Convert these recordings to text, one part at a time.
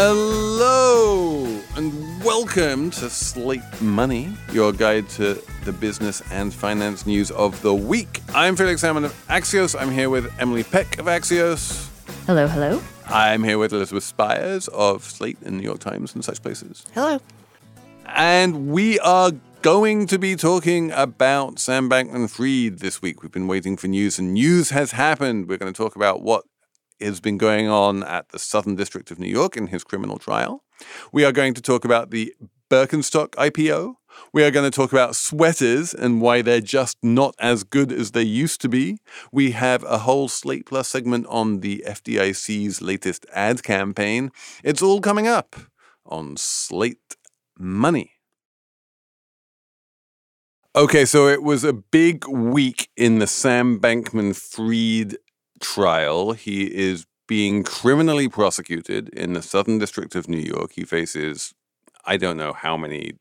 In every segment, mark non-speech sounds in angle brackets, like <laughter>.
Hello and welcome to Slate Money, your guide to the business and finance news of the week. I'm Felix Salmon of Axios. I'm here with Emily Peck of Axios. Hello, hello. I'm here with Elizabeth Spiers of Slate and New York Times and such places. Hello. And we are going to be talking about Sam Bankman Fried this week. We've been waiting for news, and news has happened. We're going to talk about what has been going on at the Southern District of New York in his criminal trial. We are going to talk about the Birkenstock IPO. We are going to talk about sweaters and why they're just not as good as they used to be. We have a whole Slate Plus segment on the FDIC's latest ad campaign. It's all coming up on Slate Money. Okay, so it was a big week in the Sam Bankman Fried trial. He is being criminally prosecuted in the Southern District of New York. He faces, I don't know how many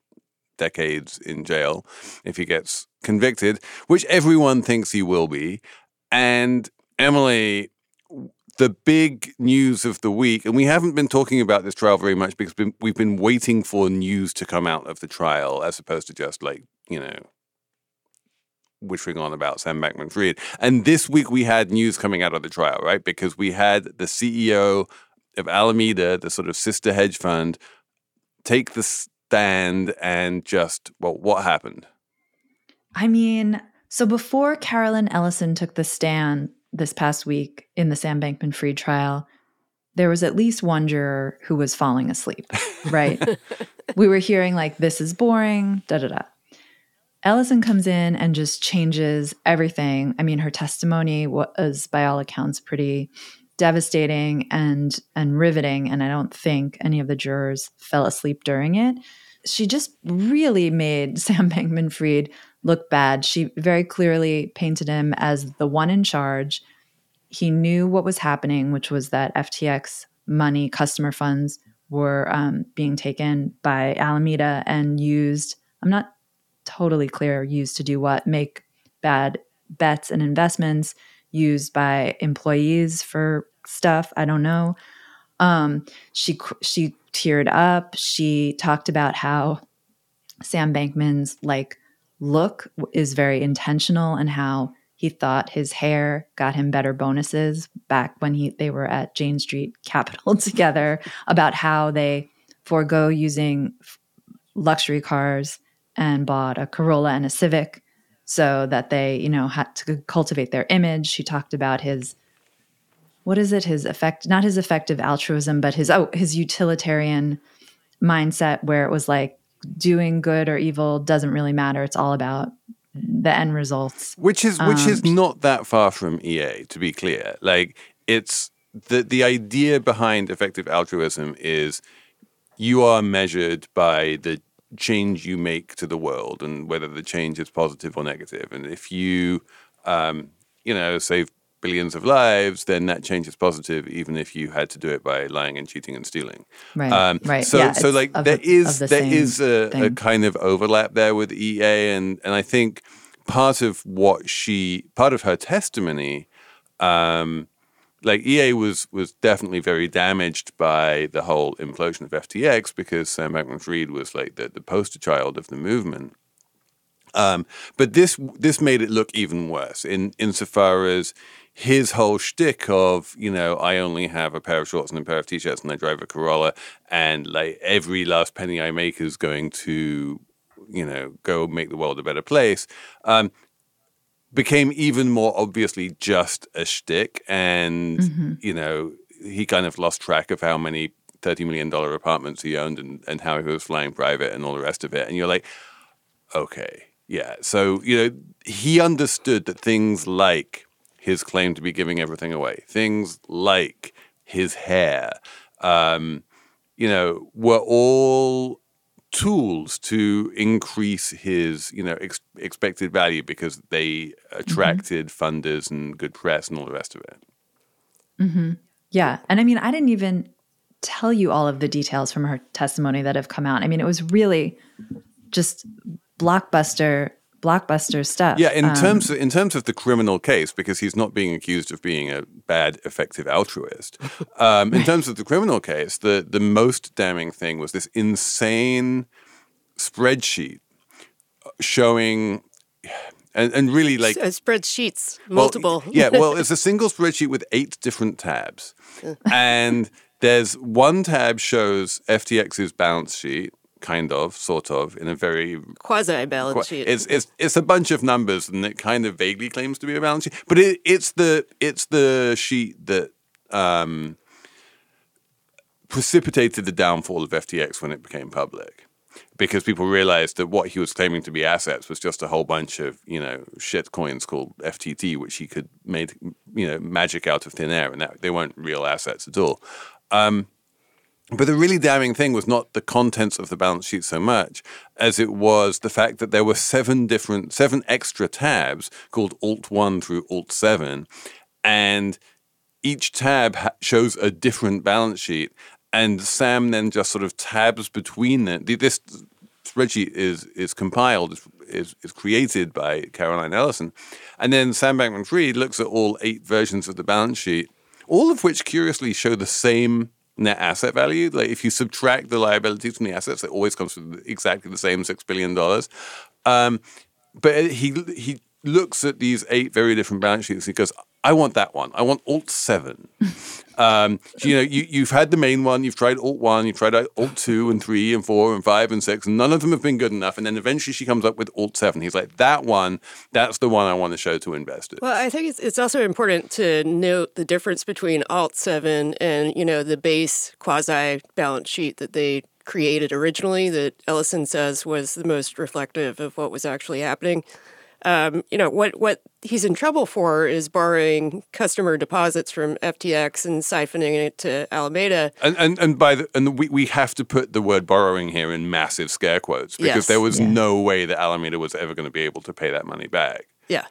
decades in jail if he gets convicted, which everyone thinks he will be. And Emily, the big news of the week, and we haven't been talking about this trial very much because we've been waiting for news to come out of the trial as opposed to just like, you know, wishing on about Sam Bankman Fried. And this week we had news coming out of the trial, right? Because we had the CEO of Alameda, the sort of sister hedge fund, take the stand and just, well, what happened? I mean, so before Caroline Ellison took the stand this past week in the Sam Bankman Fried trial, there was at least one juror who was falling asleep, right? <laughs> we were hearing like, this is boring, da da da. Ellison comes in and just changes everything. I mean, her testimony was, by all accounts, pretty devastating and and riveting. And I don't think any of the jurors fell asleep during it. She just really made <laughs> Sam Bankman Fried look bad. She very clearly painted him as the one in charge. He knew what was happening, which was that FTX money, customer funds, were um, being taken by Alameda and used. I'm not totally clear used to do what, make bad bets and investments, used by employees for stuff. I don't know. Um, she she teared up. She talked about how Sam Bankman's like look is very intentional and how he thought his hair got him better bonuses back when he they were at Jane Street Capital <laughs> together about how they forego using luxury cars and bought a Corolla and a Civic so that they, you know, had to cultivate their image. She talked about his what is it? His effect not his effective altruism, but his oh, his utilitarian mindset where it was like doing good or evil doesn't really matter. It's all about the end results. Which is which um, is not that far from EA, to be clear. Like it's the the idea behind effective altruism is you are measured by the change you make to the world and whether the change is positive or negative. And if you, um, you know, save billions of lives, then that change is positive, even if you had to do it by lying and cheating and stealing. Right. Um, right. So, yeah, so like there the, is the there is a, a, kind of overlap there with EA, and and I think part of what she part of her testimony. Um, like EA was was definitely very damaged by the whole implosion of FTX because Sam Bankman-Fried was like the, the poster child of the movement. Um, but this this made it look even worse in insofar as his whole shtick of you know I only have a pair of shorts and a pair of t-shirts and I drive a Corolla and like every last penny I make is going to you know go make the world a better place. Um, became even more obviously just a shtick, and mm-hmm. you know he kind of lost track of how many thirty million dollar apartments he owned and and how he was flying private and all the rest of it, and you're like, okay, yeah. So you know he understood that things like his claim to be giving everything away, things like his hair, um, you know, were all tools to increase his you know ex- expected value because they attracted mm-hmm. funders and good press and all the rest of it mm-hmm. yeah and i mean i didn't even tell you all of the details from her testimony that have come out i mean it was really just blockbuster blockbuster stuff. Yeah, in um, terms of, in terms of the criminal case, because he's not being accused of being a bad, effective altruist. <laughs> Um, in terms of the criminal case, the the most damning thing was this insane spreadsheet showing. And, and really like uh, spreadsheets multiple well, yeah well <laughs> it's a single spreadsheet with eight different tabs and there's one tab shows ftx's balance sheet kind of, sort of, in a very quasi balance sheet. It's it's it's a bunch of numbers, and it kind of vaguely claims to be a balance sheet, but it, it's the it's the sheet that um, precipitated the downfall of FTX when it became public. Because people realized that what he was claiming to be assets was just a whole bunch of, you know, shit coins called FTT, which he could make, you know, magic out of thin air, and that they weren't real assets at all. Um, but the really damning thing was not the contents of the balance sheet so much as it was the fact that there were seven different, seven extra tabs called Alt 1 through Alt 7. And each tab shows a different balance sheet. And Sam then just sort of tabs between them. This spreadsheet is, is compiled, is, is created by Caroline Ellison. And then Sam Bankman Fried looks at all eight versions of the balance sheet, all of which curiously show the same net asset value. Like if you subtract the liabilities from the assets, it always comes to exactly the same six billion dollars. Um, but he he looks at these eight very different balance sheets and he goes, I want that one. I want Alt 7. <laughs> um, you know, you, you've had the main one, you've tried Alt 1, you've tried Alt 2 and 3 and 4 and 5 and 6, and none of them have been good enough. And then eventually she comes up with Alt 7. He's like, that one, that's the one I want to show to investors. Well, I think it's, it's also important to note the difference between Alt 7 and, you know, the base quasi balance sheet that they created originally that Ellison says was the most reflective of what was actually happening um, you know what what he's in trouble for is borrowing customer deposits from FTX and siphoning it to Alameda. And and, and by the and we, we have to put the word borrowing here in massive scare quotes because yes. there was yeah. no way that Alameda was ever going to be able to pay that money back. Yeah,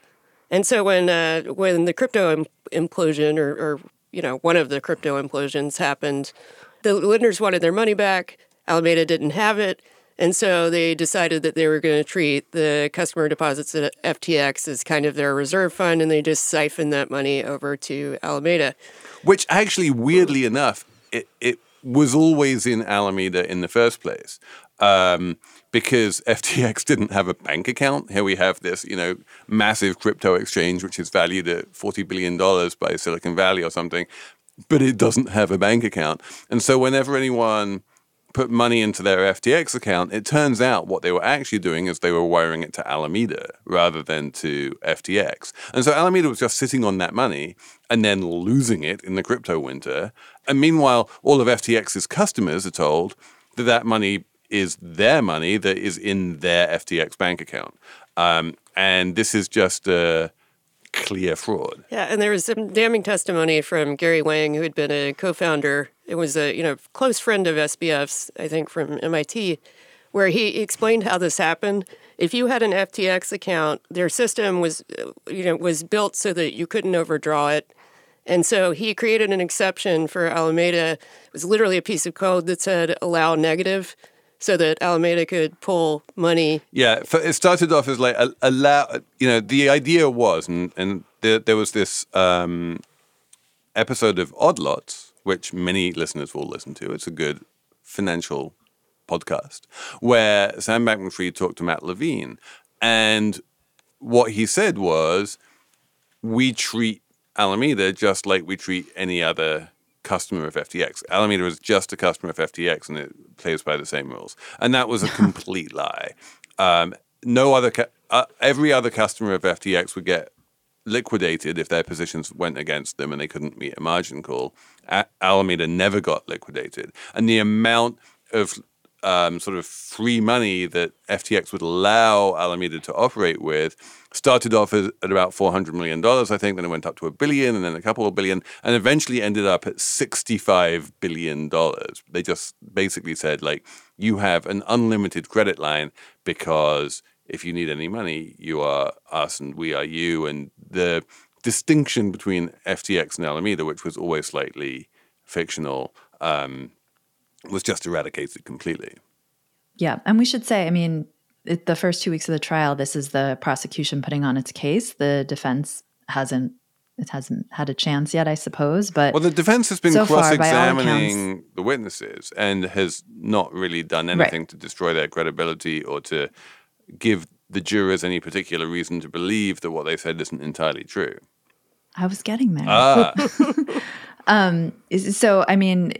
and so when uh, when the crypto implosion or, or you know one of the crypto implosions happened, the lenders wanted their money back. Alameda didn't have it. And so they decided that they were going to treat the customer deposits at FTX as kind of their reserve fund, and they just siphoned that money over to Alameda. Which actually, weirdly enough, it, it was always in Alameda in the first place. Um, because FTX didn't have a bank account. Here we have this, you know, massive crypto exchange, which is valued at $40 billion by Silicon Valley or something, but it doesn't have a bank account. And so whenever anyone put money into their FTX account, it turns out what they were actually doing is they were wiring it to Alameda rather than to FTX. And so Alameda was just sitting on that money and then losing it in the crypto winter. And meanwhile, all of FTX's customers are told that that money is their money that is in their FTX bank account. Um, and this is just a clear fraud. Yeah, and there was some damning testimony from Gary Wang, who had been a co-founder. It was a you know close friend of SBF's, I think, from MIT, where he explained how this happened. If you had an FTX account, their system was you know was built so that you couldn't overdraw it. And so he created an exception for Alameda. It was literally a piece of code that said allow negative so that Alameda could pull money. Yeah, it started off as like allow. You know, the idea was, and and there, there was this um, episode of Odd Lots, which many listeners will listen to. It's a good financial podcast where Sam Bankman-Fried talked to Matt Levine, and what he said was, we treat Alameda just like we treat any other customer of FTX. Alameda is just a customer of FTX and it plays by the same rules. And that was a <laughs> complete lie. Um, no other, uh, every other customer of FTX would get liquidated if their positions went against them and they couldn't meet a margin call. A- Alameda never got liquidated. And the amount of um, sort of free money that FTX would allow Alameda to operate with started off as, at about $400 million, I think. Then it went up to a billion and then a couple of billion and eventually ended up at $65 billion. They just basically said, like, you have an unlimited credit line because if you need any money, you are us and we are you. And the distinction between FTX and Alameda, which was always slightly fictional, um, was just eradicated completely. Yeah. And we should say, I mean, it, the first two weeks of the trial, this is the prosecution putting on its case. The defense hasn't it hasn't had a chance yet, I suppose. But well, the defense has been so cross-examining accounts, the witnesses and has not really done anything right. to destroy their credibility or to give the jurors any particular reason to believe that what they said isn't entirely true. I was getting there. Ah. <laughs> um, so, I mean,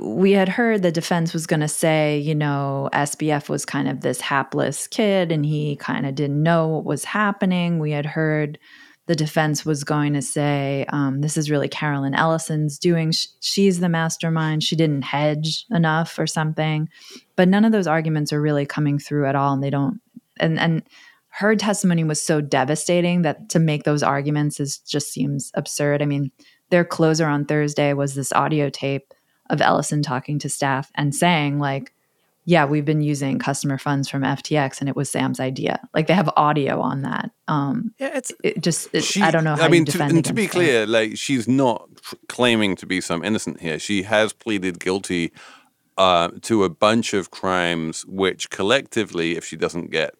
we had heard the defense was going to say, you know, SBF was kind of this hapless kid and he kind of didn't know what was happening. We had heard the defense was going to say, um, this is really Caroline Ellison's doing. She's the mastermind. She didn't hedge enough or something. But none of those arguments are really coming through at all. And they don't, and, and, her testimony was so devastating that to make those arguments is just seems absurd. I mean, their closer on Thursday was this audio tape of Ellison talking to staff and saying like, "Yeah, we've been using customer funds from FTX, and it was Sam's idea." Like they have audio on that. Um, yeah, it's it just. It, she, I don't know. I mean, to, and to be clear, like she's not claiming to be some innocent here. She has pleaded guilty uh, to a bunch of crimes, which collectively, if she doesn't get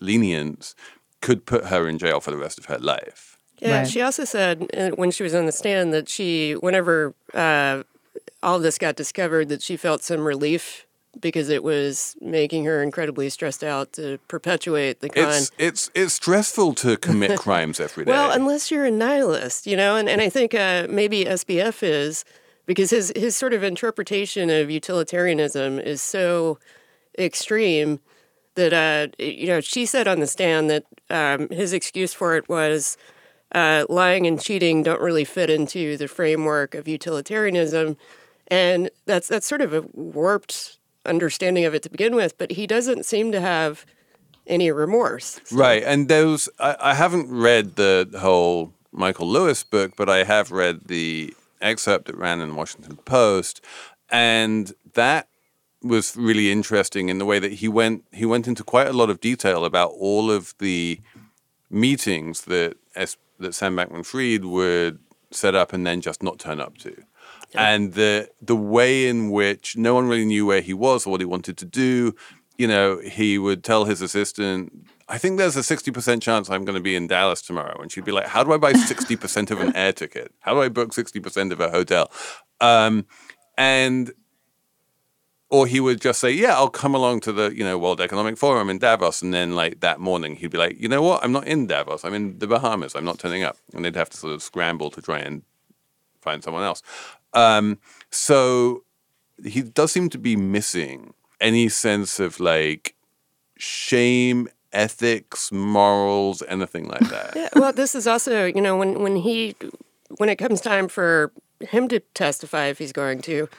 lenience could put her in jail for the rest of her life. Yeah, right. she also said uh, when she was on the stand that she, whenever uh, all this got discovered, that she felt some relief because it was making her incredibly stressed out to perpetuate the crime. It's it's, it's stressful to commit <laughs> crimes every day. Well, unless you're a nihilist, you know, and, and I think uh, maybe SBF is because his his sort of interpretation of utilitarianism is so extreme that uh, you know she said on the stand that um, his excuse for it was uh, lying and cheating don't really fit into the framework of utilitarianism, and that's that's sort of a warped understanding of it to begin with. But he doesn't seem to have any remorse. So. Right, and those I, I haven't read the whole Michael Lewis book, but I have read the excerpt that ran in the Washington Post, and that was really interesting in the way that he went he went into quite a lot of detail about all of the meetings that S, that Sam Bankman-Fried would set up and then just not turn up to. Yeah. And the the way in which no one really knew where he was or what he wanted to do, you know, he would tell his assistant, I think there's a 60% chance I'm going to be in Dallas tomorrow. And she'd be like, How do I buy 60% of an <laughs> air ticket? How do I book 60% of a hotel? Um, and or he would just say, "Yeah, I'll come along to the you know World Economic Forum in Davos," and then like that morning he'd be like, "You know what? I'm not in Davos. I'm in the Bahamas. I'm not turning up," and they'd have to sort of scramble to try and find someone else. Um, so he does seem to be missing any sense of like shame, ethics, morals, anything like that. <laughs> yeah, well, this is also you know when when he when it comes time for him to testify if he's going to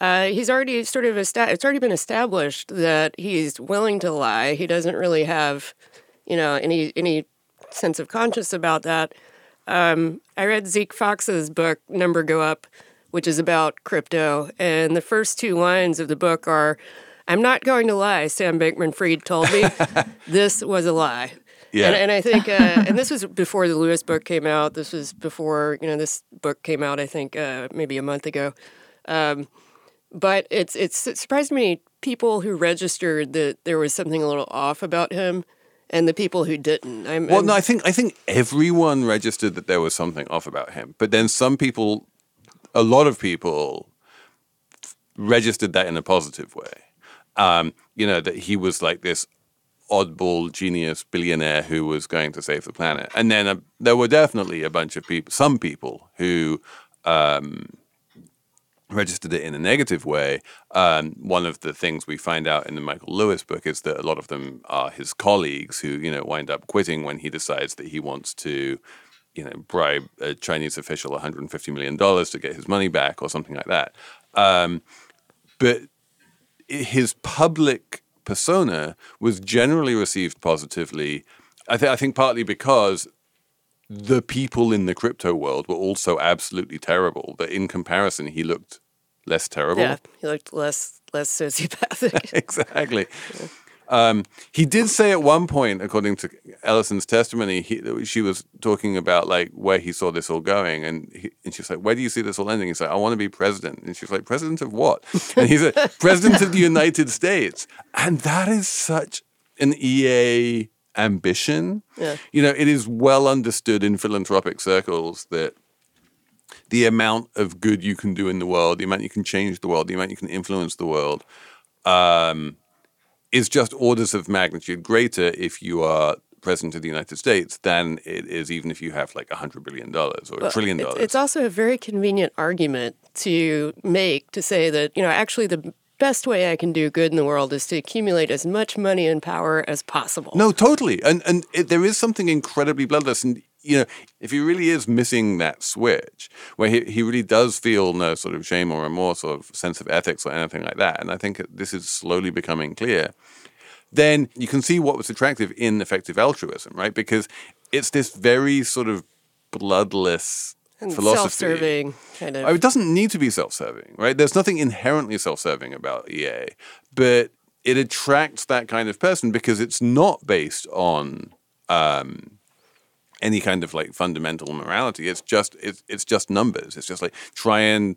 uh, he's already sort of esta- it's already been established that he's willing to lie. He doesn't really have, you know, any any sense of conscience about that. Um, I read Zeke Faux's book Number Go Up, which is about crypto, and the first two lines of the book are, "I'm not going to lie." Sam Bankman-Fried told me <laughs> this was a lie. Yeah. And, and I think, uh, <laughs> and this was before the Lewis book came out. This was before, you know, this book came out, I think, uh, maybe a month ago. Um, but it's it's it surprised me people who registered that there was something a little off about him and the people who didn't. I'm, well, I'm, no, I think I think everyone registered that there was something off about him, but then some people, a lot of people, registered that in a positive way. Um, you know that he was like this oddball genius billionaire who was going to save the planet, and then uh, there were definitely a bunch of people, some people who. Um, registered it in a negative way. Um, one of the things we find out in the Michael Lewis book is that a lot of them are his colleagues who, you know, wind up quitting when he decides that he wants to, you know, bribe a Chinese official $150 million to get his money back or something like that. Um, but his public persona was generally received positively. I, th- I think partly because the people in the crypto world were also absolutely terrible, but in comparison, he looked less terrible. Yeah, he looked less less sociopathic. <laughs> exactly. Yeah. Um, he did say at one point, according to Ellison's testimony, he, she was talking about like where he saw this all going, and he, and she's like, "Where do you see this all ending?" He's like, "I want to be president," and she's like, "President of what?" and he's <laughs> like, "President of the United States," and that is such an EA ambition. Yeah. You know, it is well understood in philanthropic circles that the amount of good you can do in the world, the amount you can change the world, the amount you can influence the world, um, is just orders of magnitude greater if you are president of the United States than it is even if you have like a hundred billion dollars or a well, trillion dollars. It's also a very convenient argument to make to say that you know actually the best way I can do good in the world is to accumulate as much money and power as possible. No, totally, and and it, there is something incredibly bloodless and you know, if he really is missing that switch, where he, he really does feel no sort of shame or remorse or sense of ethics or anything like that, and I think this is slowly becoming clear, then you can see what was attractive in effective altruism, right? Because it's this very sort of bloodless and philosophy. Self-serving, kind of. It doesn't need to be self-serving, right? There's nothing inherently self-serving about EA, but it attracts that kind of person because it's not based on um, any kind of like fundamental morality. It's just it's it's just numbers. It's just like try and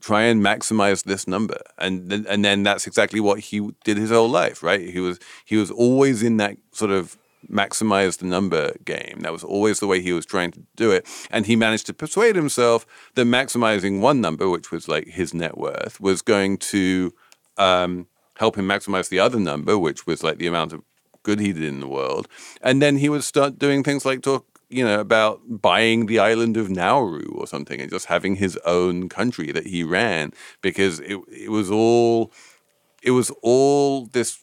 try and maximize this number, and then and then that's exactly what he did his whole life, right? He was he was always in that sort of maximize the number game. That was always the way he was trying to do it. And he managed to persuade himself that maximizing one number, which was like his net worth, was going to um, help him maximize the other number, which was like the amount of good he did in the world. And then he would start doing things like talk you know, about buying the island of Nauru or something and just having his own country that he ran because it it was all it was all this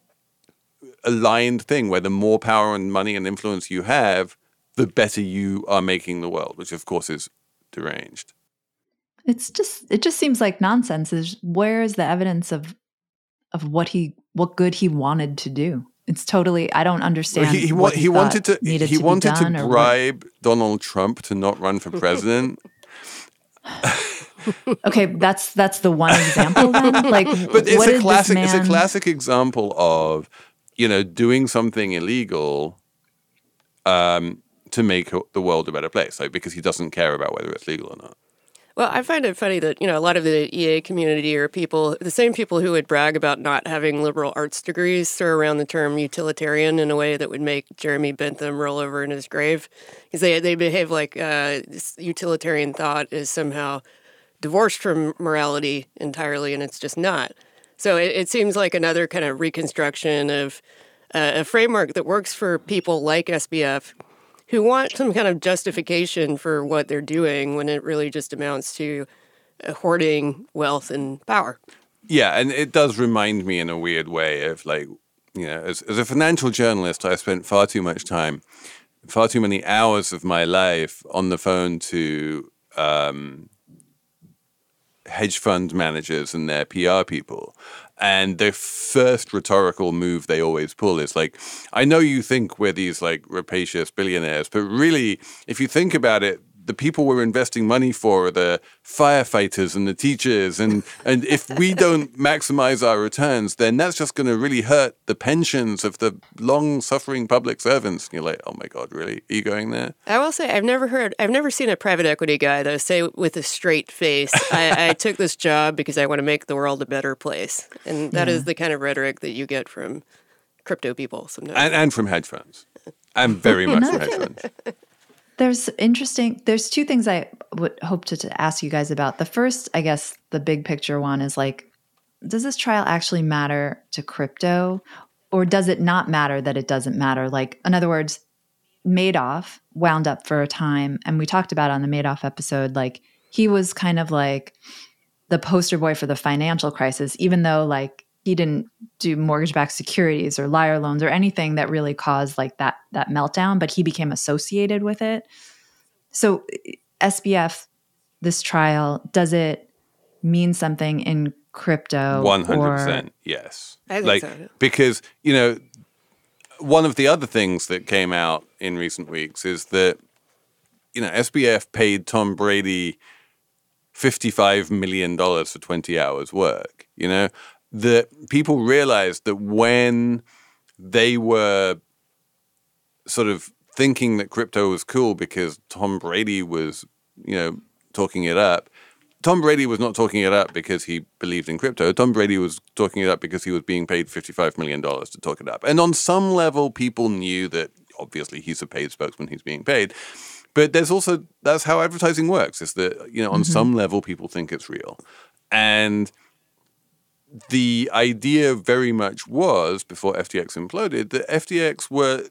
aligned thing where the more power and money and influence you have, the better you are making the world, which of course is deranged. It's just it just seems like nonsense. Is where is the evidence of of what he what good he wanted to do? It's totally. I don't understand. Well, he, he, he, he wanted to. He to wanted to bribe Donald Trump to not run for president. <laughs> okay, that's that's the one example. Then, like, <laughs> but it's a classic. It's a classic example of you know doing something illegal um, to make the world a better place, like because he doesn't care about whether it's legal or not. Well, I find it funny that, you know, a lot of the EA community are people, the same people who would brag about not having liberal arts degrees throw around the term utilitarian in a way that would make Jeremy Bentham roll over in his grave. Because they, they behave like uh, utilitarian thought is somehow divorced from morality entirely, and it's just not. So it, it seems like another kind of reconstruction of uh, a framework that works for people like SBF who want some kind of justification for what they're doing when it really just amounts to uh, hoarding wealth and power. Yeah, and it does remind me in a weird way of like, you know, as, as a financial journalist, I spent far too much time, far too many hours of my life on the phone to um, hedge fund managers and their PR people. And the first rhetorical move they always pull is like, I know you think we're these like rapacious billionaires, but really, if you think about it, the people we're investing money for are the firefighters and the teachers. And, and if we <laughs> don't maximize our returns, then that's just going to really hurt the pensions of the long suffering public servants. And you're like, oh my God, really? Are you going there? I will say, I've never heard, I've never seen a private equity guy, though, say with a straight face, I, I, <laughs> took this job because I want to make the world a better place. And that yeah. is the kind of rhetoric that you get from crypto people sometimes. And, and from hedge funds. And very <laughs> much from hedge funds. There's interesting, there's two things I would hope to, to ask you guys about. The first, I guess, the big picture one is like, does this trial actually matter to crypto? Or does it not matter that it doesn't matter? Like, in other words, Madoff wound up for a time, and we talked about on the Madoff episode, like, he was kind of like the poster boy for the financial crisis, even though, like, he didn't do mortgage-backed securities or liar loans or anything that really caused like that that meltdown but he became associated with it so sbf this trial does it mean something in crypto 100% or? yes like so. because you know one of the other things that came out in recent weeks is that you know sbf paid tom brady $55 million for 20 hours work you know that people realized that when they were sort of thinking that crypto was cool because Tom Brady was, you know, talking it up, Tom Brady was not talking it up because he believed in crypto. Tom Brady was talking it up because he was being paid $55 million to talk it up. And on some level, people knew that obviously he's a paid spokesman, he's being paid. But there's also, that's how advertising works, is that, you know, on mm-hmm. some level, people think it's real. And the idea very much was before FTX imploded that FTX were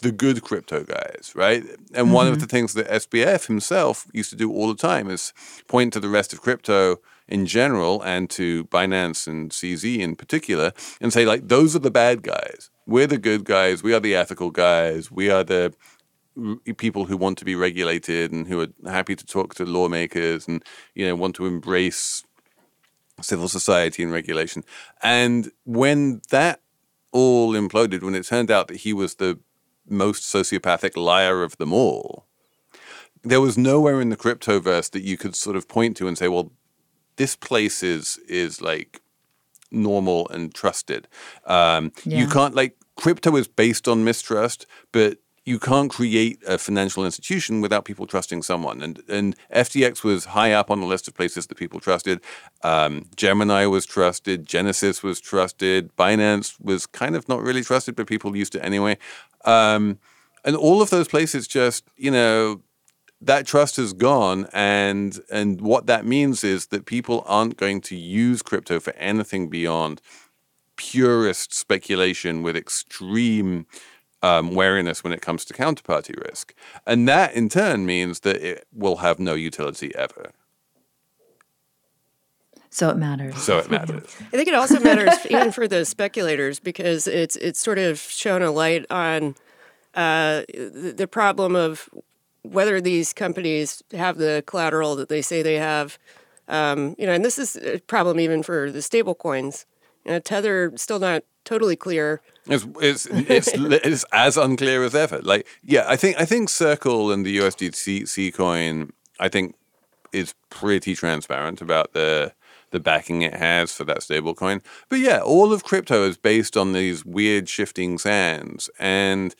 the good crypto guys, right? And mm-hmm. one of mm-hmm. the things that SBF himself used to do all the time is point to the rest of crypto in general and to Binance and CZ in particular and say, like, those are the bad guys. We're the good guys. We are the ethical guys. We are the people who want to be regulated and who are happy to talk to lawmakers and, you know, want to embrace civil society and regulation. And when that all imploded, when it turned out that he was the most sociopathic liar of them all, there was nowhere in the cryptoverse that you could sort of point to and say, well, this place is is like normal and trusted. Um, yeah. You can't like crypto is based on mistrust, but you can't create a financial institution without people trusting someone. And and FTX was high up on the list of places that people trusted. Um, Gemini was trusted. Genesis was trusted. Binance was kind of not really trusted, but people used it anyway. Um, and all of those places just, you know, that trust is gone and and what that means is that people aren't going to use crypto for anything beyond purest speculation with extreme um, wariness when it comes to counterparty risk. And that in turn means that it will have no utility ever. So it matters. So it matters. <laughs> I think it also matters <laughs> even for the speculators because it's it's sort of shown a light on uh, the, the problem of whether these companies have the collateral that they say they have. Um, you know, and this is a problem even for the stable coins. You know, Tether still not totally clear it's, it's, it's, <laughs> it's as unclear as ever. Like, yeah, I think I think Circle and the USDC coin, I think, is pretty transparent about the the backing it has for that stable coin. But yeah, all of crypto is based on these weird shifting sands, and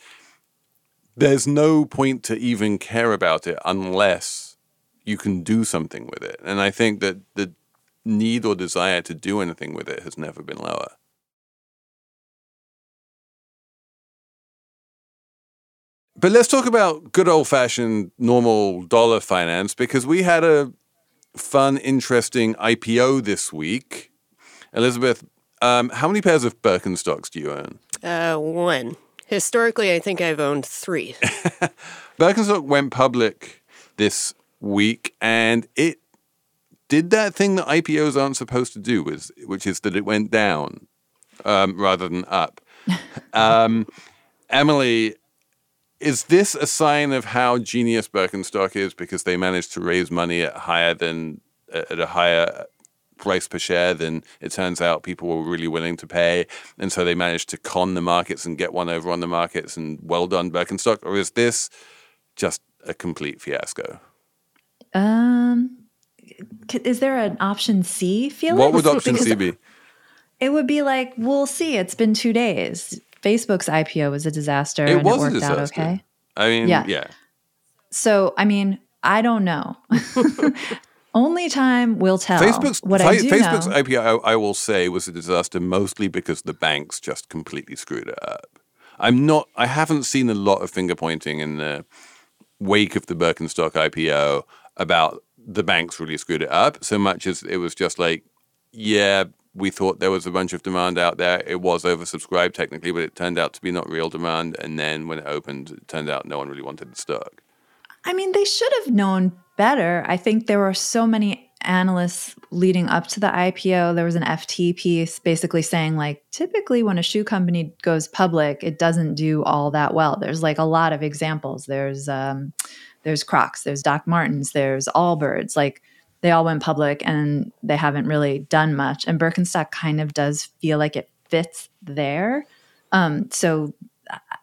there's no point to even care about it unless you can do something with it. And I think that the need or desire to do anything with it has never been lower. But let's talk about good old fashioned normal dollar finance because we had a fun, interesting IPO this week. Elizabeth, um, how many pairs of Birkenstocks do you own? Uh, one. Historically, I think I've owned three. <laughs> Birkenstock went public this week and it did that thing that IPOs aren't supposed to do, which is that it went down um, rather than up. <laughs> um, Emily, is this a sign of how genius Birkenstock is because they managed to raise money at higher than at a higher price per share than it turns out people were really willing to pay, and so they managed to con the markets and get one over on the markets. And well done, Birkenstock. Or is this just a complete fiasco? Um, is there an option C? Felix? What would option C be? It would be like, we'll see. It's been two days. Facebook's IPO was a disaster it and was it worked out okay. I mean, yeah. yeah. So, I mean, I don't know. <laughs> Only time will tell. Facebook's, what I do Facebook's know, IPO, I, I will say, was a disaster mostly because the banks just completely screwed it up. I'm not. I haven't seen a lot of finger pointing in the wake of the Birkenstock IPO about the banks really screwed it up so much as it was just like, yeah, we thought there was a bunch of demand out there. It was oversubscribed technically, but it turned out to be not real demand. And then when it opened, it turned out no one really wanted the stock. I mean, they should have known better. I think there were so many analysts leading up to the IPO. There was an FT piece basically saying, like, typically when a shoe company goes public, it doesn't do all that well. There's like a lot of examples. There's um, there's Crocs, there's Doc Martens, there's Allbirds. Like they all went public and they haven't really done much. And Birkenstock kind of does feel like it fits there. Um, so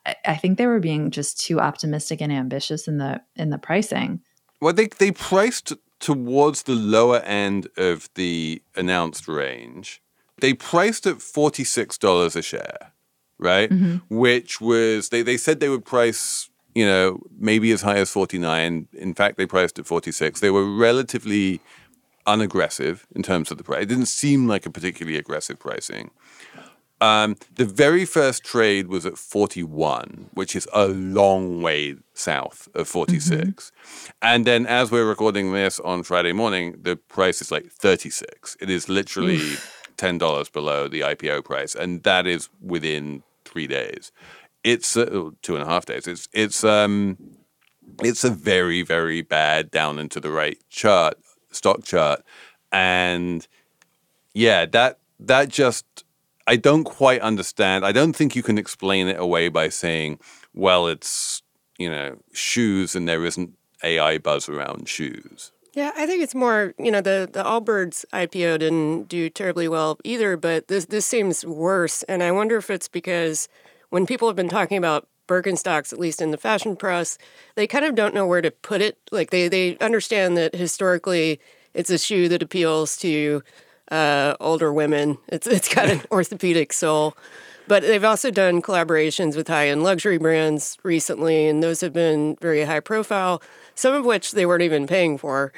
I, I think they were being just too optimistic and ambitious in the in the pricing. Well, they they priced towards the lower end of the announced range. They priced at forty six dollars a share, right? Mm-hmm. Which was they they said they would price you know, maybe as high as 49. In fact, they priced at 46. They were relatively unaggressive in terms of the price. It didn't seem like a particularly aggressive pricing. Um, the very first trade was at 41, which is a long way south of 46. Mm-hmm. And then as we're recording this on Friday morning, the price is like 36. It is literally $10 below the IPO price. And that is within three days. It's uh, two and a half days. It's, it's, um, it's a very, very bad down into the right chart, stock chart. And yeah, that, that just, I don't quite understand. I don't think you can explain it away by saying, well, it's, you know, shoes and there isn't AI buzz around shoes. Yeah, I think it's more, you know, the, the Allbirds IPO didn't do terribly well either, but this this seems worse. And I wonder if it's because when people have been talking about Birkenstocks, at least in the fashion press, they kind of don't know where to put it. Like they, they understand that historically it's a shoe that appeals to uh, older women. It's it's got an <laughs> orthopedic sole. But they've also done collaborations with high end luxury brands recently, and those have been very high profile, some of which they weren't even paying for.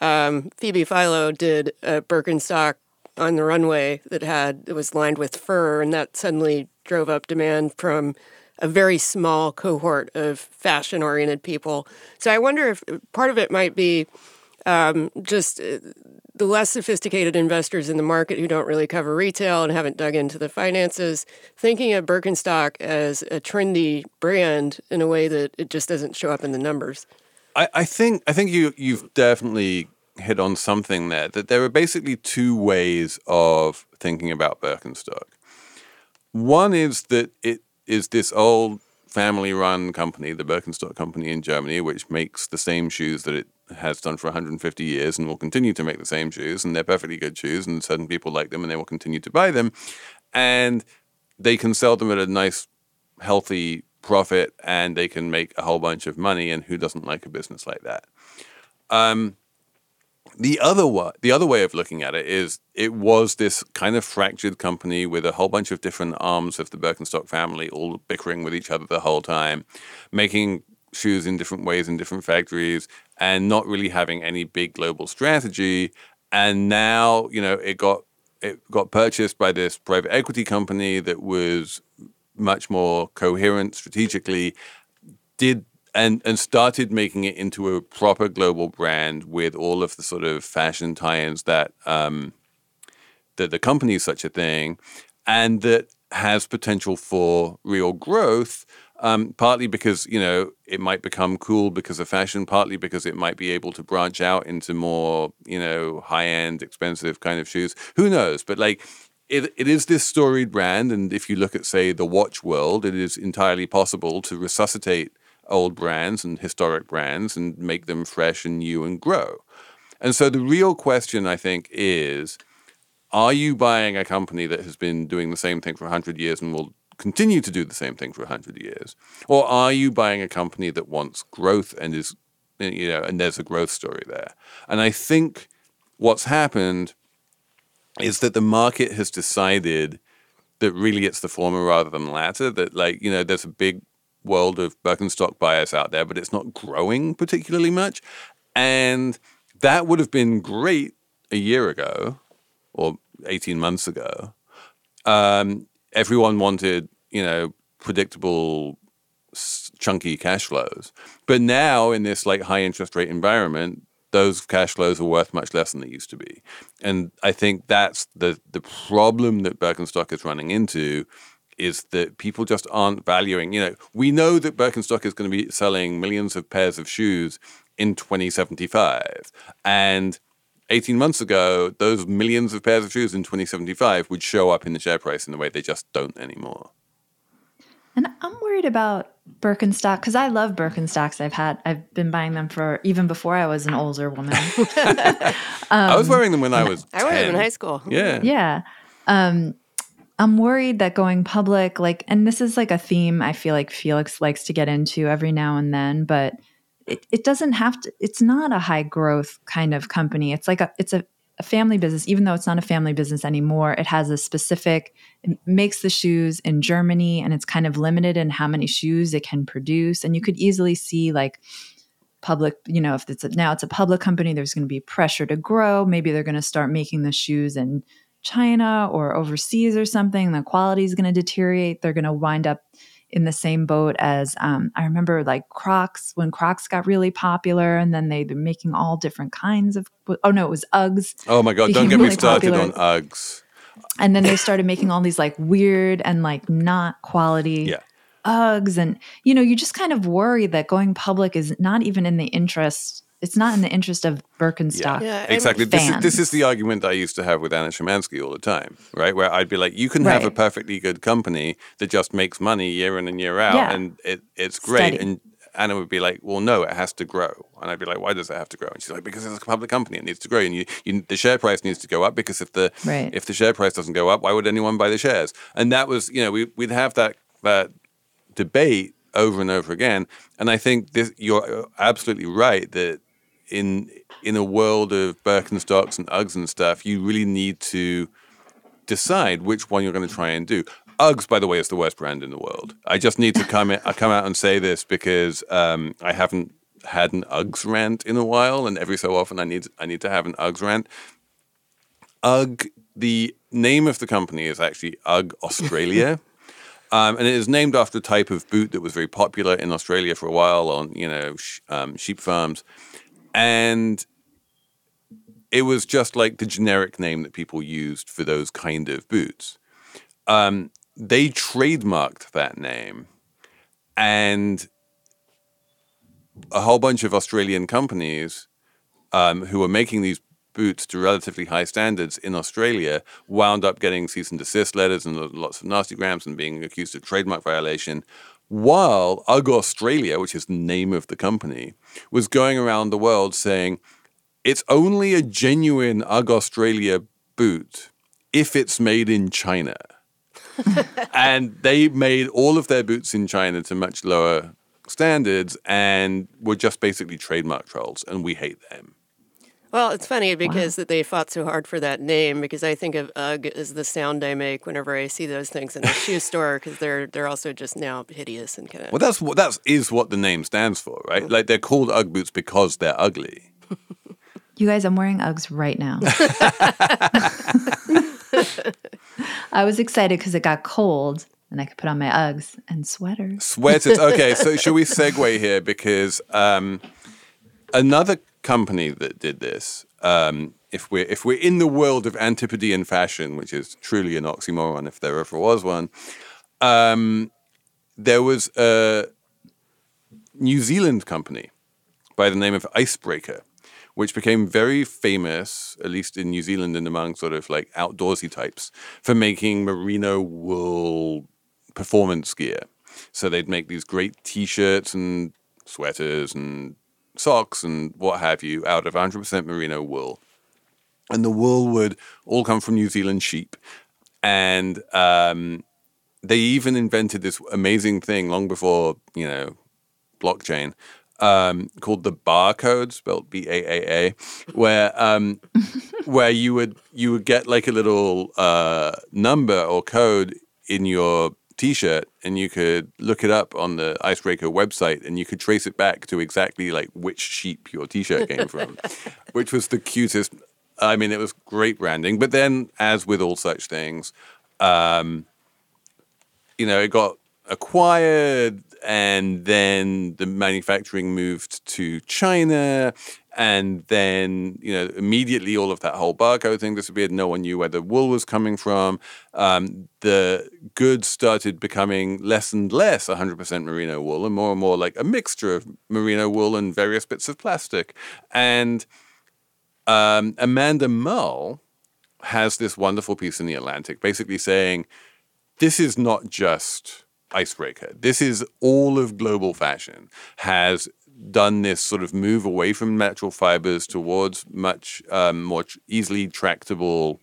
Um, Phoebe Philo did a Birkenstock on the runway that had it was lined with fur, and that suddenly drove up demand from a very small cohort of fashion oriented people. So I wonder if part of it might be um, just uh, the less sophisticated investors in the market who don't really cover retail and haven't dug into the finances, thinking of Birkenstock as a trendy brand in a way that it just doesn't show up in the numbers. I, I think I think you you've definitely hit on something there. That there are basically two ways of thinking about Birkenstock. One is that it is this old family run company, the Birkenstock company in Germany, which makes the same shoes that it has done for 150 years and will continue to make the same shoes. And they're perfectly good shoes, and certain people like them and they will continue to buy them. And they can sell them at a nice, healthy profit and they can make a whole bunch of money. And who doesn't like a business like that? Um, the other way, the other way of looking at it is it was this kind of fractured company with a whole bunch of different arms of the Birkenstock family, all bickering with each other the whole time, making shoes in different ways in different factories, and not really having any big global strategy. And now, you know, it got it got purchased by this private equity company that was much more coherent strategically. Did and and started making it into a proper global brand with all of the sort of fashion tie-ins that um, that the company is such a thing, and that has potential for real growth. Um, partly because you know it might become cool because of fashion, partly because it might be able to branch out into more you know high end, expensive kind of shoes. Who knows? But like it, it is this storied brand, and if you look at say the watch world, it is entirely possible to resuscitate old brands and historic brands and make them fresh and new and grow. And so the real question, I think, is are you buying a company that has been doing the same thing for 100 years and will continue to do the same thing for 100 years? Or are you buying a company that wants growth and is, you know, and there's a growth story there? And I think what's happened is that the market has decided that really it's the former rather than the latter, that like, you know, there's a big world of Birkenstock buyers out there, but it's not growing particularly much. And that would have been great a year ago or 18 months ago. Um, everyone wanted, you know, predictable, chunky cash flows. But now, in this like high interest rate environment, those cash flows are worth much less than they used to be. And I think that's the the problem that Birkenstock is running into is that people just aren't valuing. You know, we know that Birkenstock is going to be selling millions of pairs of shoes in 2075. And 18 months ago, those millions of pairs of shoes in 2075 would show up in the share price in the way they just don't anymore. And I'm worried about Birkenstock because I love Birkenstocks. I've had, I've been buying them for even before I was an older woman. um, <laughs> I was wearing them when I was. I wore them in high school. Yeah. Yeah. Um, I'm worried that going public, like, and this is like a theme I feel like Felix likes to get into every now and then, but it, it doesn't have to, it's not a high growth kind of company. It's like a, it's a, a family business, even though it's not a family business anymore. It has a specific, makes the shoes in Germany and it's kind of limited in how many shoes it can produce. And you could easily see like, public, you know, if it's a, now it's a public company, there's going to be pressure to grow. Maybe they're going to start making the shoes in China or overseas or something. The quality is going to deteriorate. They're going to wind up in the same boat as um, I remember like Crocs when Crocs got really popular, and then they've been making all different kinds of. Oh no, it was UGGs. Oh my god! Don't get really me started popular. on UGGs. And then they started making all these like weird and like not quality. Yeah. Uggs and you know you just kind of worry that going public is not even in the interest it's not in the interest of Birkenstock. Yeah, yeah exactly. This is, this is the argument I used to have with Anna Szymanski all the time, right? Where I'd be like, you can right. have a perfectly good company that just makes money year in and year out, yeah. and it, it's great. Steady. And Anna would be like, well, no, it has to grow. And I'd be like, why does it have to grow? And she's like, because it's a public company, it needs to grow, and you, you, the share price needs to go up because if the right. if the share price doesn't go up, why would anyone buy the shares? And that was, you know, we, we'd have that that debate over and over again. And I think this, you're uh, absolutely right that in in a world of Birkenstocks and Uggs and stuff, you really need to decide which one you're going to try and do. Uggs, by the way, is the worst brand in the world. I just need to come in, I <laughs> come out and say this because um, I haven't had an Uggs rant in a while, and every so often I need I need to have an Uggs rant. Ugg, the name of the company is actually Ugg Australia. <laughs> Um, and it is named after a type of boot that was very popular in Australia for a while on, you know, sh- um, sheep farms. And it was just like the generic name that people used for those kind of boots. Um, they trademarked that name, and a whole bunch of Australian companies um, who were making these boots to relatively high standards in Australia wound up getting cease and desist letters and lots of nasty grams and being accused of trademark violation. While UGG Australia, which is the name of the company, was going around the world saying it's only a genuine UGG Australia boot if it's made in China. <laughs> and they made all of their boots in China to much lower standards and were just basically trademark trolls, and we hate them. Well, it's funny because wow. they fought so hard for that name because I think of UGG as the sound I make whenever I see those things in a shoe <laughs> store because they're they're also just now hideous and kind of. Well, that's what that is what the name stands for, right? Like they're called UGG boots because they're ugly. <laughs> You guys, I'm wearing Uggs right now. <laughs> I was excited because it got cold and I could put on my Uggs and sweaters. Sweaters. Okay, so should we segue here because um, another company that did this, um, if we're if we're in the world of antipodean fashion, which is truly an oxymoron if there ever was one, um, there was a New Zealand company by the name of Icebreaker, which became very famous, at least in New Zealand and among sort of like outdoorsy types, for making merino wool performance gear. So they'd make these great T-shirts and sweaters and socks and what have you out of 100% merino wool. And the wool would all come from New Zealand sheep. And um, they even invented this amazing thing long before, you know, blockchain. Um, called the barcode, spelled B A A A, where um, <laughs> where you would you would get like a little uh, number or code in your t-shirt and you could look it up on the icebreaker website and you could trace it back to exactly like which sheep your t-shirt came <laughs> from which was the cutest i mean it was great branding. But then as with all such things um, you know it got acquired and then the manufacturing moved to china and then you know immediately all of that whole barcode thing disappeared. No one knew where the wool was coming from. Um, the goods started becoming less and less 100% merino wool, and more and more like a mixture of merino wool and various bits of plastic. And um, Amanda Mull has this wonderful piece in the Atlantic, basically saying this is not just icebreaker. This is all of global fashion has done this sort of move away from natural fibers towards much um, more easily tractable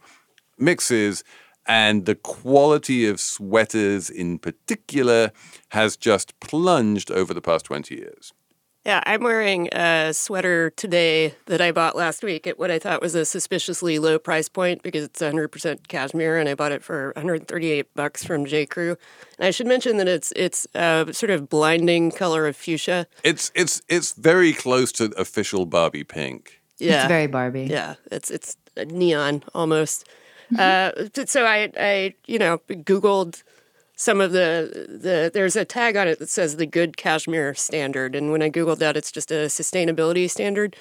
mixes. And the quality of sweaters in particular has just plunged over the past 20 years. Yeah, I'm wearing a sweater today that I bought last week at what I thought was a suspiciously low price point because it's 100% cashmere, and I bought it for 138 bucks from J. Crew. And I should mention that it's it's a sort of blinding color of fuchsia. It's it's it's very close to official Barbie pink. Yeah, it's very Barbie. Yeah, it's it's neon almost. Mm-hmm. Uh, so I I you know googled some of the the there's a tag on it that says the good cashmere standard. And when i googled that it's just a sustainability standard.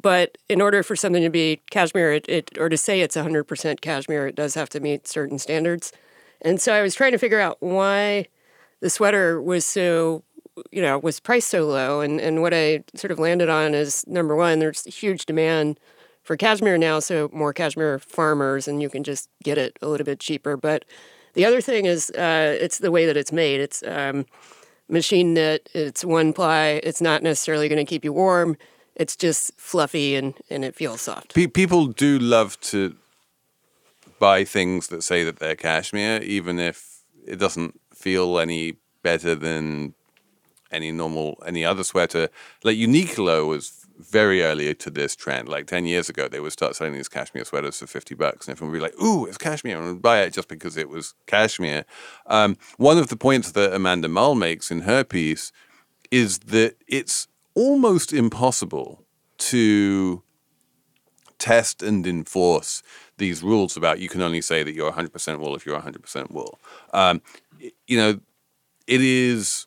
But in order for something to be cashmere it, it or to say it's 100% cashmere it does have to meet certain standards. And so i was trying to figure out why the sweater was so you know was priced so low. And and what i sort of landed on is number one there's huge demand for cashmere now so more cashmere farmers and you can just get it a little bit cheaper. But the other thing is uh, it's the way that it's made. It's um, machine knit. It's one ply. It's not necessarily going to keep you warm. It's just fluffy and, and it feels soft. People do love to buy things that say that they're cashmere, even if it doesn't feel any better than any normal any other sweater. Like Uniqlo was very early to this trend. Like 10 years ago, they would start selling these cashmere sweaters for 50 bucks. And everyone would be like, ooh, it's cashmere. And would buy it just because it was cashmere. Um, one of the points that Amanda Mull makes in her piece is that it's almost impossible to test and enforce these rules about you can only say that you're 100% wool if you're 100% wool. Um, you know, it is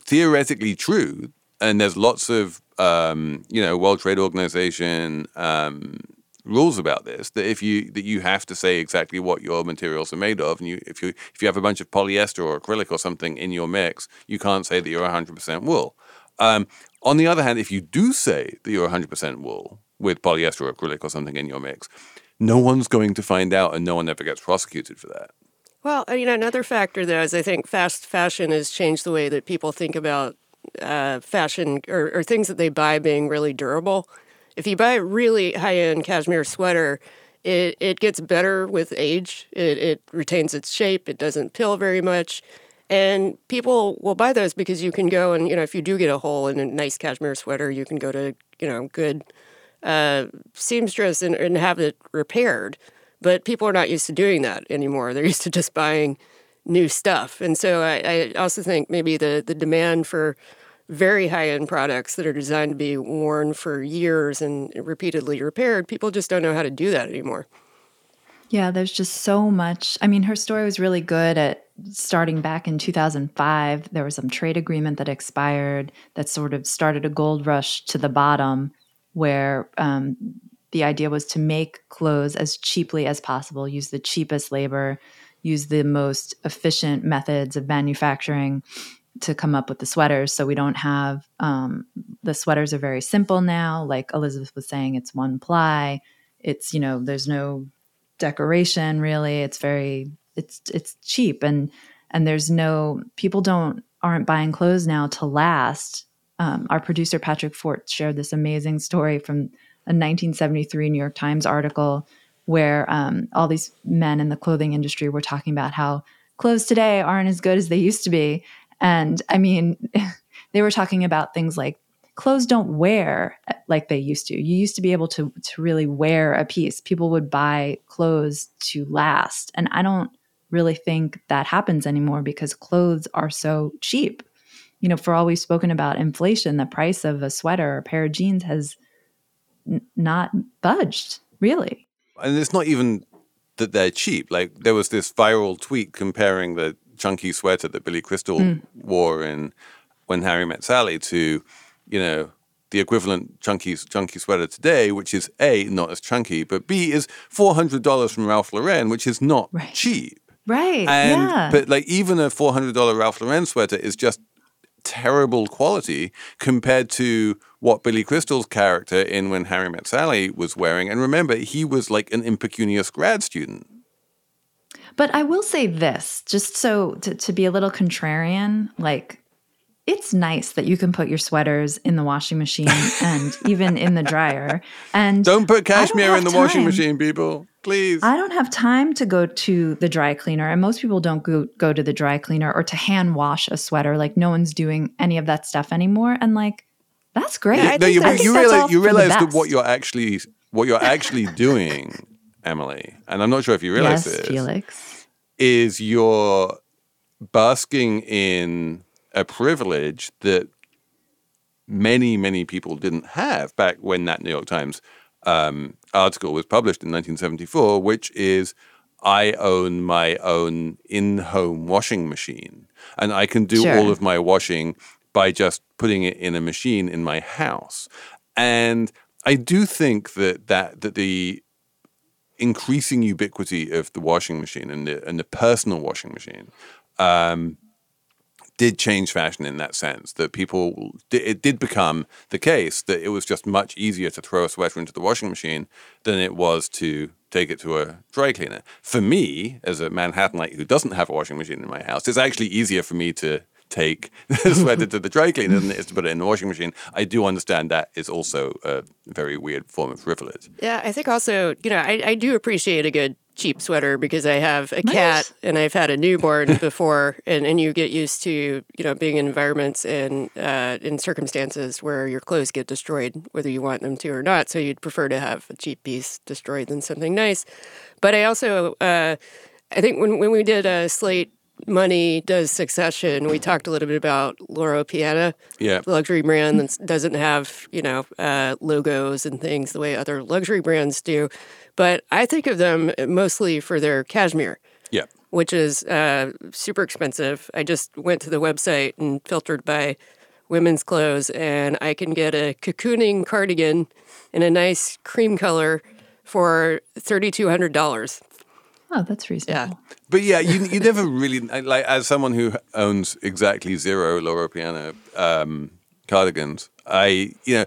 theoretically true and there's lots of um, you know World Trade Organization um, rules about this that if you that you have to say exactly what your materials are made of, and you if you if you have a bunch of polyester or acrylic or something in your mix, you can't say that you're 100% wool. Um, on the other hand, if you do say that you're 100% wool with polyester or acrylic or something in your mix, no one's going to find out, and no one ever gets prosecuted for that. Well, you know, another factor though is I think fast fashion has changed the way that people think about uh, fashion or, or things that they buy being really durable. If you buy a really high end cashmere sweater, it, it gets better with age. It, it retains its shape. It doesn't pill very much. And people will buy those because you can go and, you know, if you do get a hole in a nice cashmere sweater, you can go to, you know, good uh, seamstress and, and have it repaired. But people are not used to doing that anymore. They're used to just buying new stuff. And so I, I also think maybe the, the demand for very high end products that are designed to be worn for years and repeatedly repaired, people just don't know how to do that anymore. Yeah, there's just so much. I mean, her story was really good at starting back in 2005. There was some trade agreement that expired that sort of started a gold rush to the bottom, where um, the idea was to make clothes as cheaply as possible, use the cheapest labor, use the most efficient methods of manufacturing to come up with the sweaters. So we don't have um, the sweaters are very simple now. Like Elizabeth was saying, it's one ply. It's you know there's no decoration really. It's very it's it's cheap and and there's no people don't aren't buying clothes now to last. Um, our producer Patrick Fort shared this amazing story from a 1973 New York Times article where um, all these men in the clothing industry were talking about how clothes today aren't as good as they used to be. And I mean, <laughs> they were talking about things like clothes don't wear like they used to. You used to be able to to really wear a piece. People would buy clothes to last. And I don't really think that happens anymore because clothes are so cheap. You know, for all we've spoken about inflation, the price of a sweater or a pair of jeans has n- not budged, really and it's not even that they're cheap. Like there was this viral tweet comparing the chunky sweater that Billy Crystal mm. wore in when Harry met Sally to, you know, the equivalent chunky chunky sweater today, which is a not as chunky, but b is four hundred dollars from Ralph Lauren, which is not right. cheap. Right. And yeah. but like even a four hundred dollar Ralph Lauren sweater is just terrible quality compared to what Billy Crystal's character in When Harry Met Sally was wearing. And remember, he was like an impecunious grad student. But I will say this, just so to, to be a little contrarian, like it's nice that you can put your sweaters in the washing machine <laughs> and even in the dryer. And don't put cashmere in the time. washing machine, people. Please. I don't have time to go to the dry cleaner, and most people don't go go to the dry cleaner or to hand wash a sweater. Like no one's doing any of that stuff anymore. And like That's great. Yeah, no, you, you realize you realize that what you're actually what you're actually <laughs> doing, Emily, and I'm not sure if you realize yes, this, Felix, is you're basking in a privilege that many many people didn't have back when that New York Times um, article was published in 1974, which is I own my own in-home washing machine, and I can do sure. all of my washing by just putting it in a machine in my house. And I do think that that that the increasing ubiquity of the washing machine and the and the personal washing machine um, did change fashion in that sense. That people it did become the case that it was just much easier to throw a sweater into the washing machine than it was to take it to a dry cleaner. For me, as a Manhattanite who doesn't have a washing machine in my house, it's actually easier for me to take <laughs> the sweater to the dry cleaner than it is to put it in the washing machine. I do understand that is also a very weird form of privilege. Yeah, I think also, you know, I, I do appreciate a good cheap sweater because I have a nice. cat and I've had a newborn <laughs> before, and, and you get used to you know being in environments and uh, in circumstances where your clothes get destroyed, whether you want them to or not. So you'd prefer to have a cheap piece destroyed than something nice. But I also uh, I think when when we did a slate Money does Succession, we talked a little bit about Loro Piana, yeah, luxury brand that doesn't have you know uh, logos and things the way other luxury brands do. But I think of them mostly for their cashmere, yeah, which is uh, super expensive. I just went to the website and filtered by women's clothes, and I can get a cocooning cardigan in a nice cream color for thirty two hundred dollars. Oh, that's reasonable. Yeah. But yeah, you you never really like as someone who owns exactly zero Loro Piana um, cardigans. I you know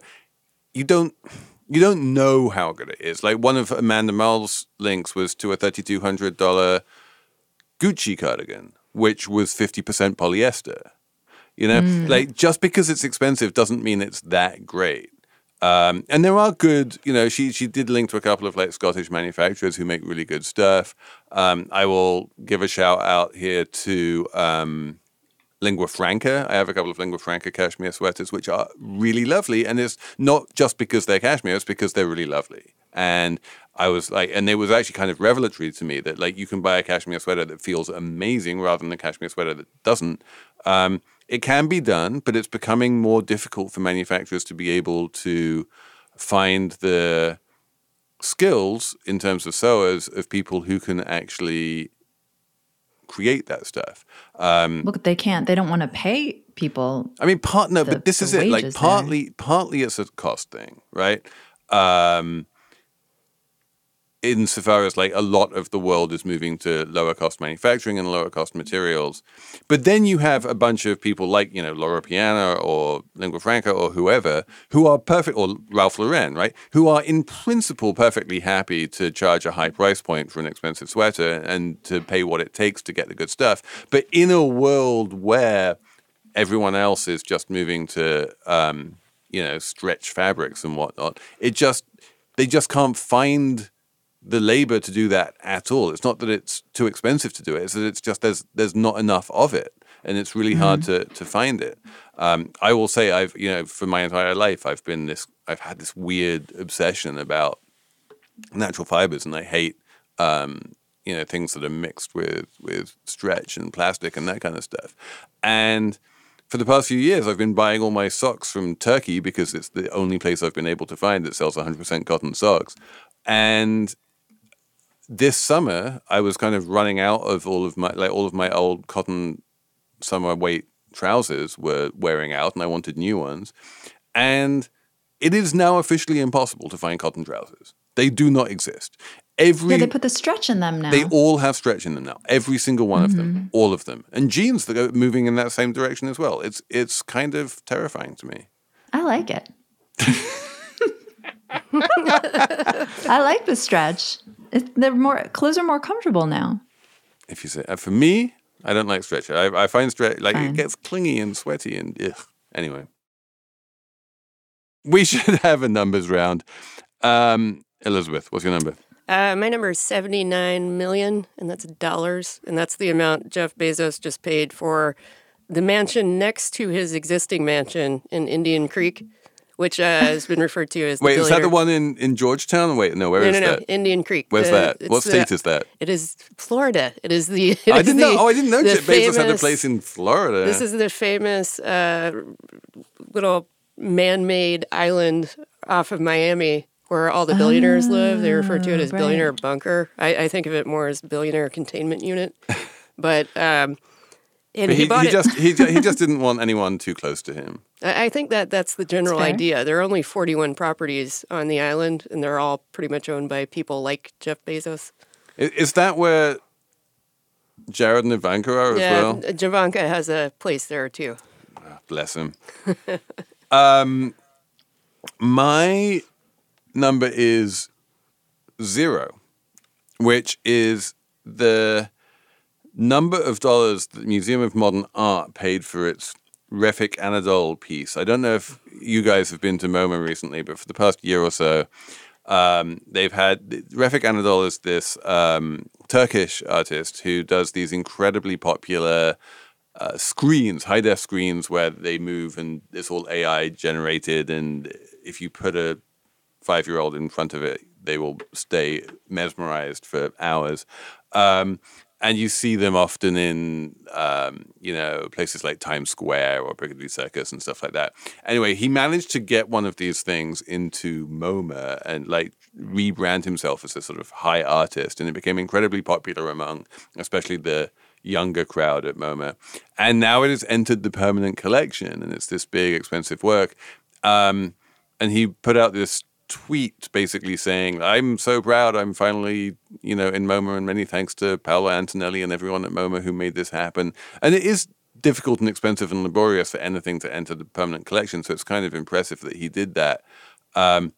you don't you don't know how good it is. Like one of Amanda Mull's links was to a thirty two hundred dollar Gucci cardigan, which was fifty percent polyester. You know, mm. like just because it's expensive doesn't mean it's that great. Um, and there are good, you know, she she did link to a couple of like Scottish manufacturers who make really good stuff. Um, I will give a shout out here to um, Lingua Franca. I have a couple of Lingua Franca cashmere sweaters, which are really lovely. And it's not just because they're cashmere, it's because they're really lovely. And I was like, and it was actually kind of revelatory to me that like you can buy a cashmere sweater that feels amazing rather than a cashmere sweater that doesn't. Um, it can be done, but it's becoming more difficult for manufacturers to be able to find the skills in terms of sewers of people who can actually create that stuff. Um, Look, they can't. They don't want to pay people. I mean, part no, the, but this is it. Like partly, there. partly it's a cost thing, right? Um, insofar as like a lot of the world is moving to lower cost manufacturing and lower cost materials. But then you have a bunch of people like, you know, Loro Piana or Lingua Franca or whoever who are perfect, or Ralph Lauren, right? Who are in principle perfectly happy to charge a high price point for an expensive sweater and to pay what it takes to get the good stuff. But in a world where everyone else is just moving to, um, you know, stretch fabrics and whatnot, it just, they just can't find the labor to do that at all. It's not that it's too expensive to do it; it's that it's just there's there's not enough of it, and it's really mm-hmm. hard to to find it. Um, I will say I've you know for my entire life I've been this I've had this weird obsession about natural fibers, and I hate um, you know things that are mixed with with stretch and plastic and that kind of stuff. And for the past few years, I've been buying all my socks from Turkey because it's the only place I've been able to find that sells 100% cotton socks. And this summer I was kind of running out of all of my like all of my old cotton summer weight trousers were wearing out and I wanted new ones. And it is now officially impossible to find cotton trousers. They do not exist. Every Yeah, they put the stretch in them now. They all have stretch in them now. Every single one mm-hmm. of them, mm-hmm. all of them. And jeans that are moving in that same direction as well. It's it's kind of terrifying to me. I like it. <laughs> I like the stretch. It, they're more clothes are more comfortable now. If you say uh, for me, I don't like stretch. I, I find stretch like Fine. it gets clingy and sweaty and ugh. anyway. We <laughs> should have a numbers round. Um, Elizabeth, what's your number? Uh, my number is 79 million, and that's dollars. And that's the amount Jeff Bezos just paid for the mansion next to his existing mansion in Indian Creek which uh, has been referred to as. Wait, is that the one in, in Georgetown? Wait, no, where no, is no, no, that? Indian Creek. Where's that? What state is that? It is Florida. It is the. <laughs> It I is didn't the, know. Oh, I didn't know Jeff famous, Bezos had a place in Florida. This is the famous uh, little man-made island off of Miami where all the billionaires live. They refer to it as right. billionaire bunker. I, I think of it more as billionaire containment unit. <laughs> But um, and But he, he, bought he it. just he, he just <laughs> didn't want anyone too close to him. I I think that that's the general fair. idea. There are only 41 properties on the island, and they're all pretty much owned by people like Jeff Bezos. Is that where Jared and Ivanka are as well? yeah, well? Javanka has a place there too. Bless him. <laughs> um, my number is zero, which is the number of dollars the Museum of Modern Art paid for its Refik Anadol piece. I don't know if you guys have been to MoMA recently, but for the past year or so, um, they've had Refik Anadol is this um, Turkish artist who does these incredibly popular uh, screens, high def screens, where they move and it's all AI generated. And if you put a five year old in front of it, they will stay mesmerized for hours. Um, and you see them often in, um, you know, places like Times Square or Piccadilly Circus and stuff like that. Anyway, he managed to get one of these things into MoMA and like rebrand himself as a sort of high artist, and it became incredibly popular among, especially the younger crowd at MoMA. And now it has entered the permanent collection, and it's this big, expensive work. Um, and he put out this tweet basically saying, I'm so proud I'm finally, you know, in MoMA and many thanks to Paola Antonelli and everyone at MoMA who made this happen. And it is difficult and expensive and laborious for anything to enter the permanent collection. So it's kind of impressive that he did that. Um,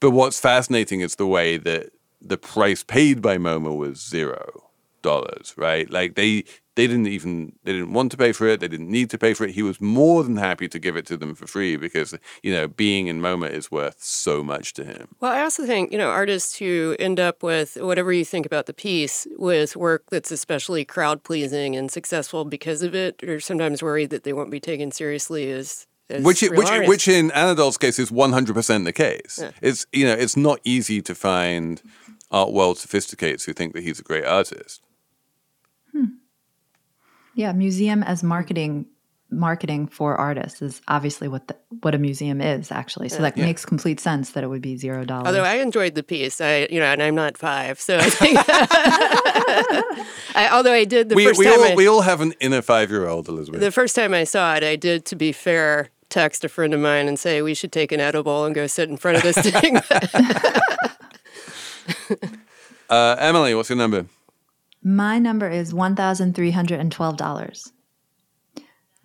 but what's fascinating is the way that the price paid by MoMA was zero dollars, right? Like they they didn't even they didn't want to pay for it. They didn't need to pay for it. He was more than happy to give it to them for free because you know being in MoMA is worth so much to him. Well, I also think, you know, artists who end up with whatever you think about the piece with work that's especially crowd pleasing and successful because of it are sometimes worried that they won't be taken seriously as. Which which artists. which in Anadol's case is one hundred percent the case. Yeah. It's you know it's not easy to find art world sophisticates who think that he's a great artist. Yeah, museum as marketing marketing for artists is obviously what the, what a museum is actually. So that Yeah. makes complete sense that it would be zero dollars. Although I enjoyed the piece, I you know, and I'm not five, so I think. <laughs> I, although I did the We first we time, all I, we all have an inner five year old Elizabeth. the first time I saw it, I did, to be fair, text a friend of mine and say we should take an edible and go sit in front of this thing. <laughs> uh, Emily, what's your number? My number is $1,312.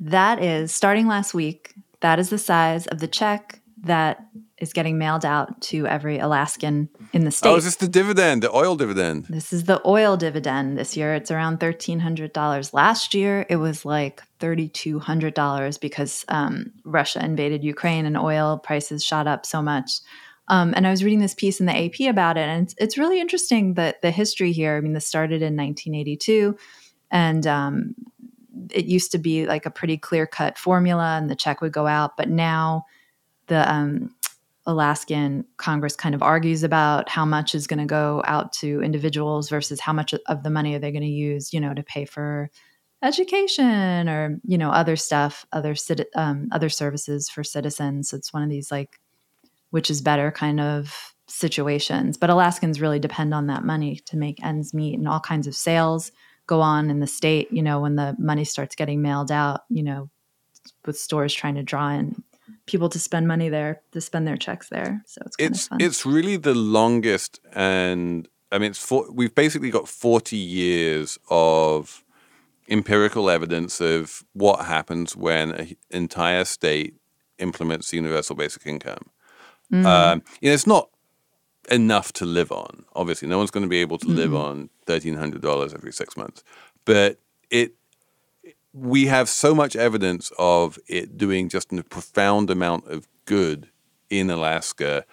That is, starting last week, that is the size of the check that is getting mailed out to every Alaskan in the state. Oh, is this the dividend, the oil dividend? This is the oil dividend this year. It's around $1,300. Last year, it was like $3,200 because um, Russia invaded Ukraine and oil prices shot up so much. Um, and I was reading this piece in the AP about it, and it's, it's really interesting that the history here. I mean, this started in 1982, and um, it used to be like a pretty clear cut formula, and the check would go out. But now the um, Alaskan Congress kind of argues about how much is going to go out to individuals versus how much of the money are they going to use, you know, to pay for education or you know other stuff, other um, other services for citizens. It's one of these like which is better kind of situations. But Alaskans really depend on that money to make ends meet, and all kinds of sales go on in the state. You know, when the money starts getting mailed out, you know, with stores trying to draw in people to spend money there to spend their checks there. So it's kind It's of fun. it's really the longest, and I mean, it's for, we've basically got forty years of empirical evidence of what happens when an entire state implements universal basic income. Um, you know, it's not enough to live on. Obviously, no one's going to be able to live on thirteen hundred dollars every six months, but it. We have so much evidence of it doing just a profound amount of good in Alaska,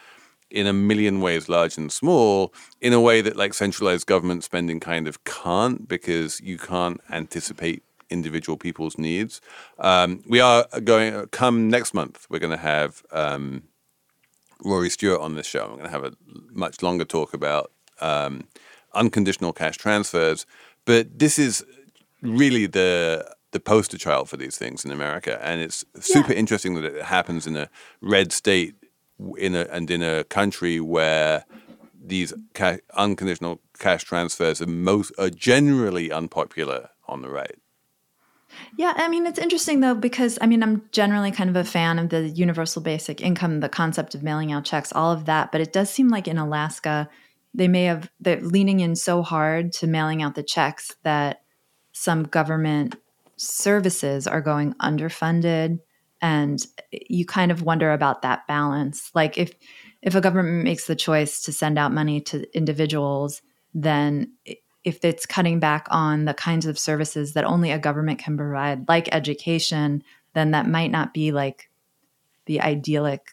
in a million ways, large and small, in a way that like centralized government spending kind of can't, because you can't anticipate individual people's needs. Um, we are going come next month. We're going to have um, Rory Stewart on this show. I'm going to have a much longer talk about um, unconditional cash transfers. But this is really the the poster child for these things in America, and it's super yeah. interesting that it happens in a red state in a and in a country where these ca- unconditional cash transfers are most are generally unpopular on the right. Yeah, I mean it's interesting though because I mean I'm generally kind of a fan of the universal basic income, the concept of mailing out checks, all of that, but it does seem like in Alaska they may have they're leaning in so hard to mailing out the checks that some government services are going underfunded and you kind of wonder about that balance. Like if if a government makes the choice to send out money to individuals, then if it's cutting back on the kinds of services that only a government can provide, like education, then that might not be like the idyllic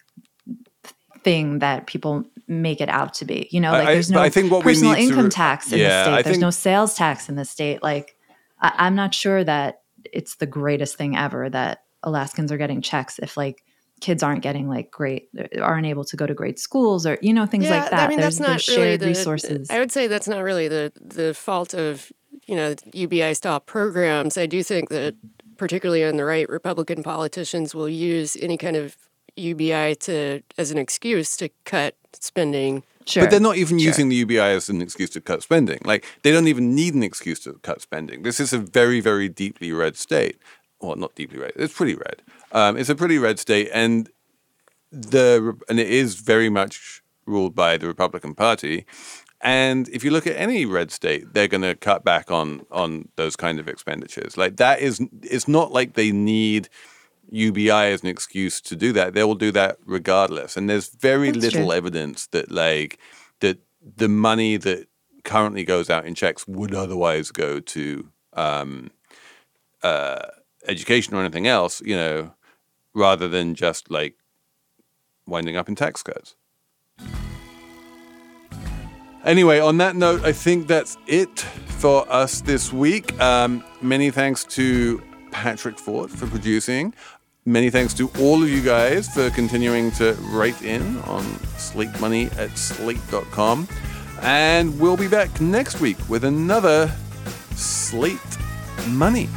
thing that people make it out to be. You know, like I, there's no I think what personal income to, tax in yeah, the state. I there's think, no sales tax in the state. Like I, I'm not sure that it's the greatest thing ever that Alaskans are getting checks if like kids aren't getting like great aren't able to go to great schools or you know things yeah, like that. I mean, there's, that's not there's really the, resources. I would say that's not really the the fault of you know UBI style programs. I do think that particularly on the right, Republican politicians will use any kind of UBI to as an excuse to cut spending. Sure. But they're not even sure. using the UBI as an excuse to cut spending. Like they don't even need an excuse to cut spending. This is a very, very deeply red state. Well, not deeply red. It's pretty red. Um, it's a pretty red state, and the and it is very much ruled by the Republican Party. And if you look at any red state, they're going to cut back on on those kind of expenditures. Like that is, it's not like they need UBI as an excuse to do that. They will do that regardless. And there's very That's little true. evidence that like that the money that currently goes out in checks would otherwise go to um, uh, education or anything else. You know, rather than just like winding up in tax cuts. Anyway, on that note, I think that's it for us this week. Um, many thanks to Patrick Fort for producing. Many thanks to all of you guys for continuing to write in on Slate Money at slate.com. And we'll be back next week with another Slate Money.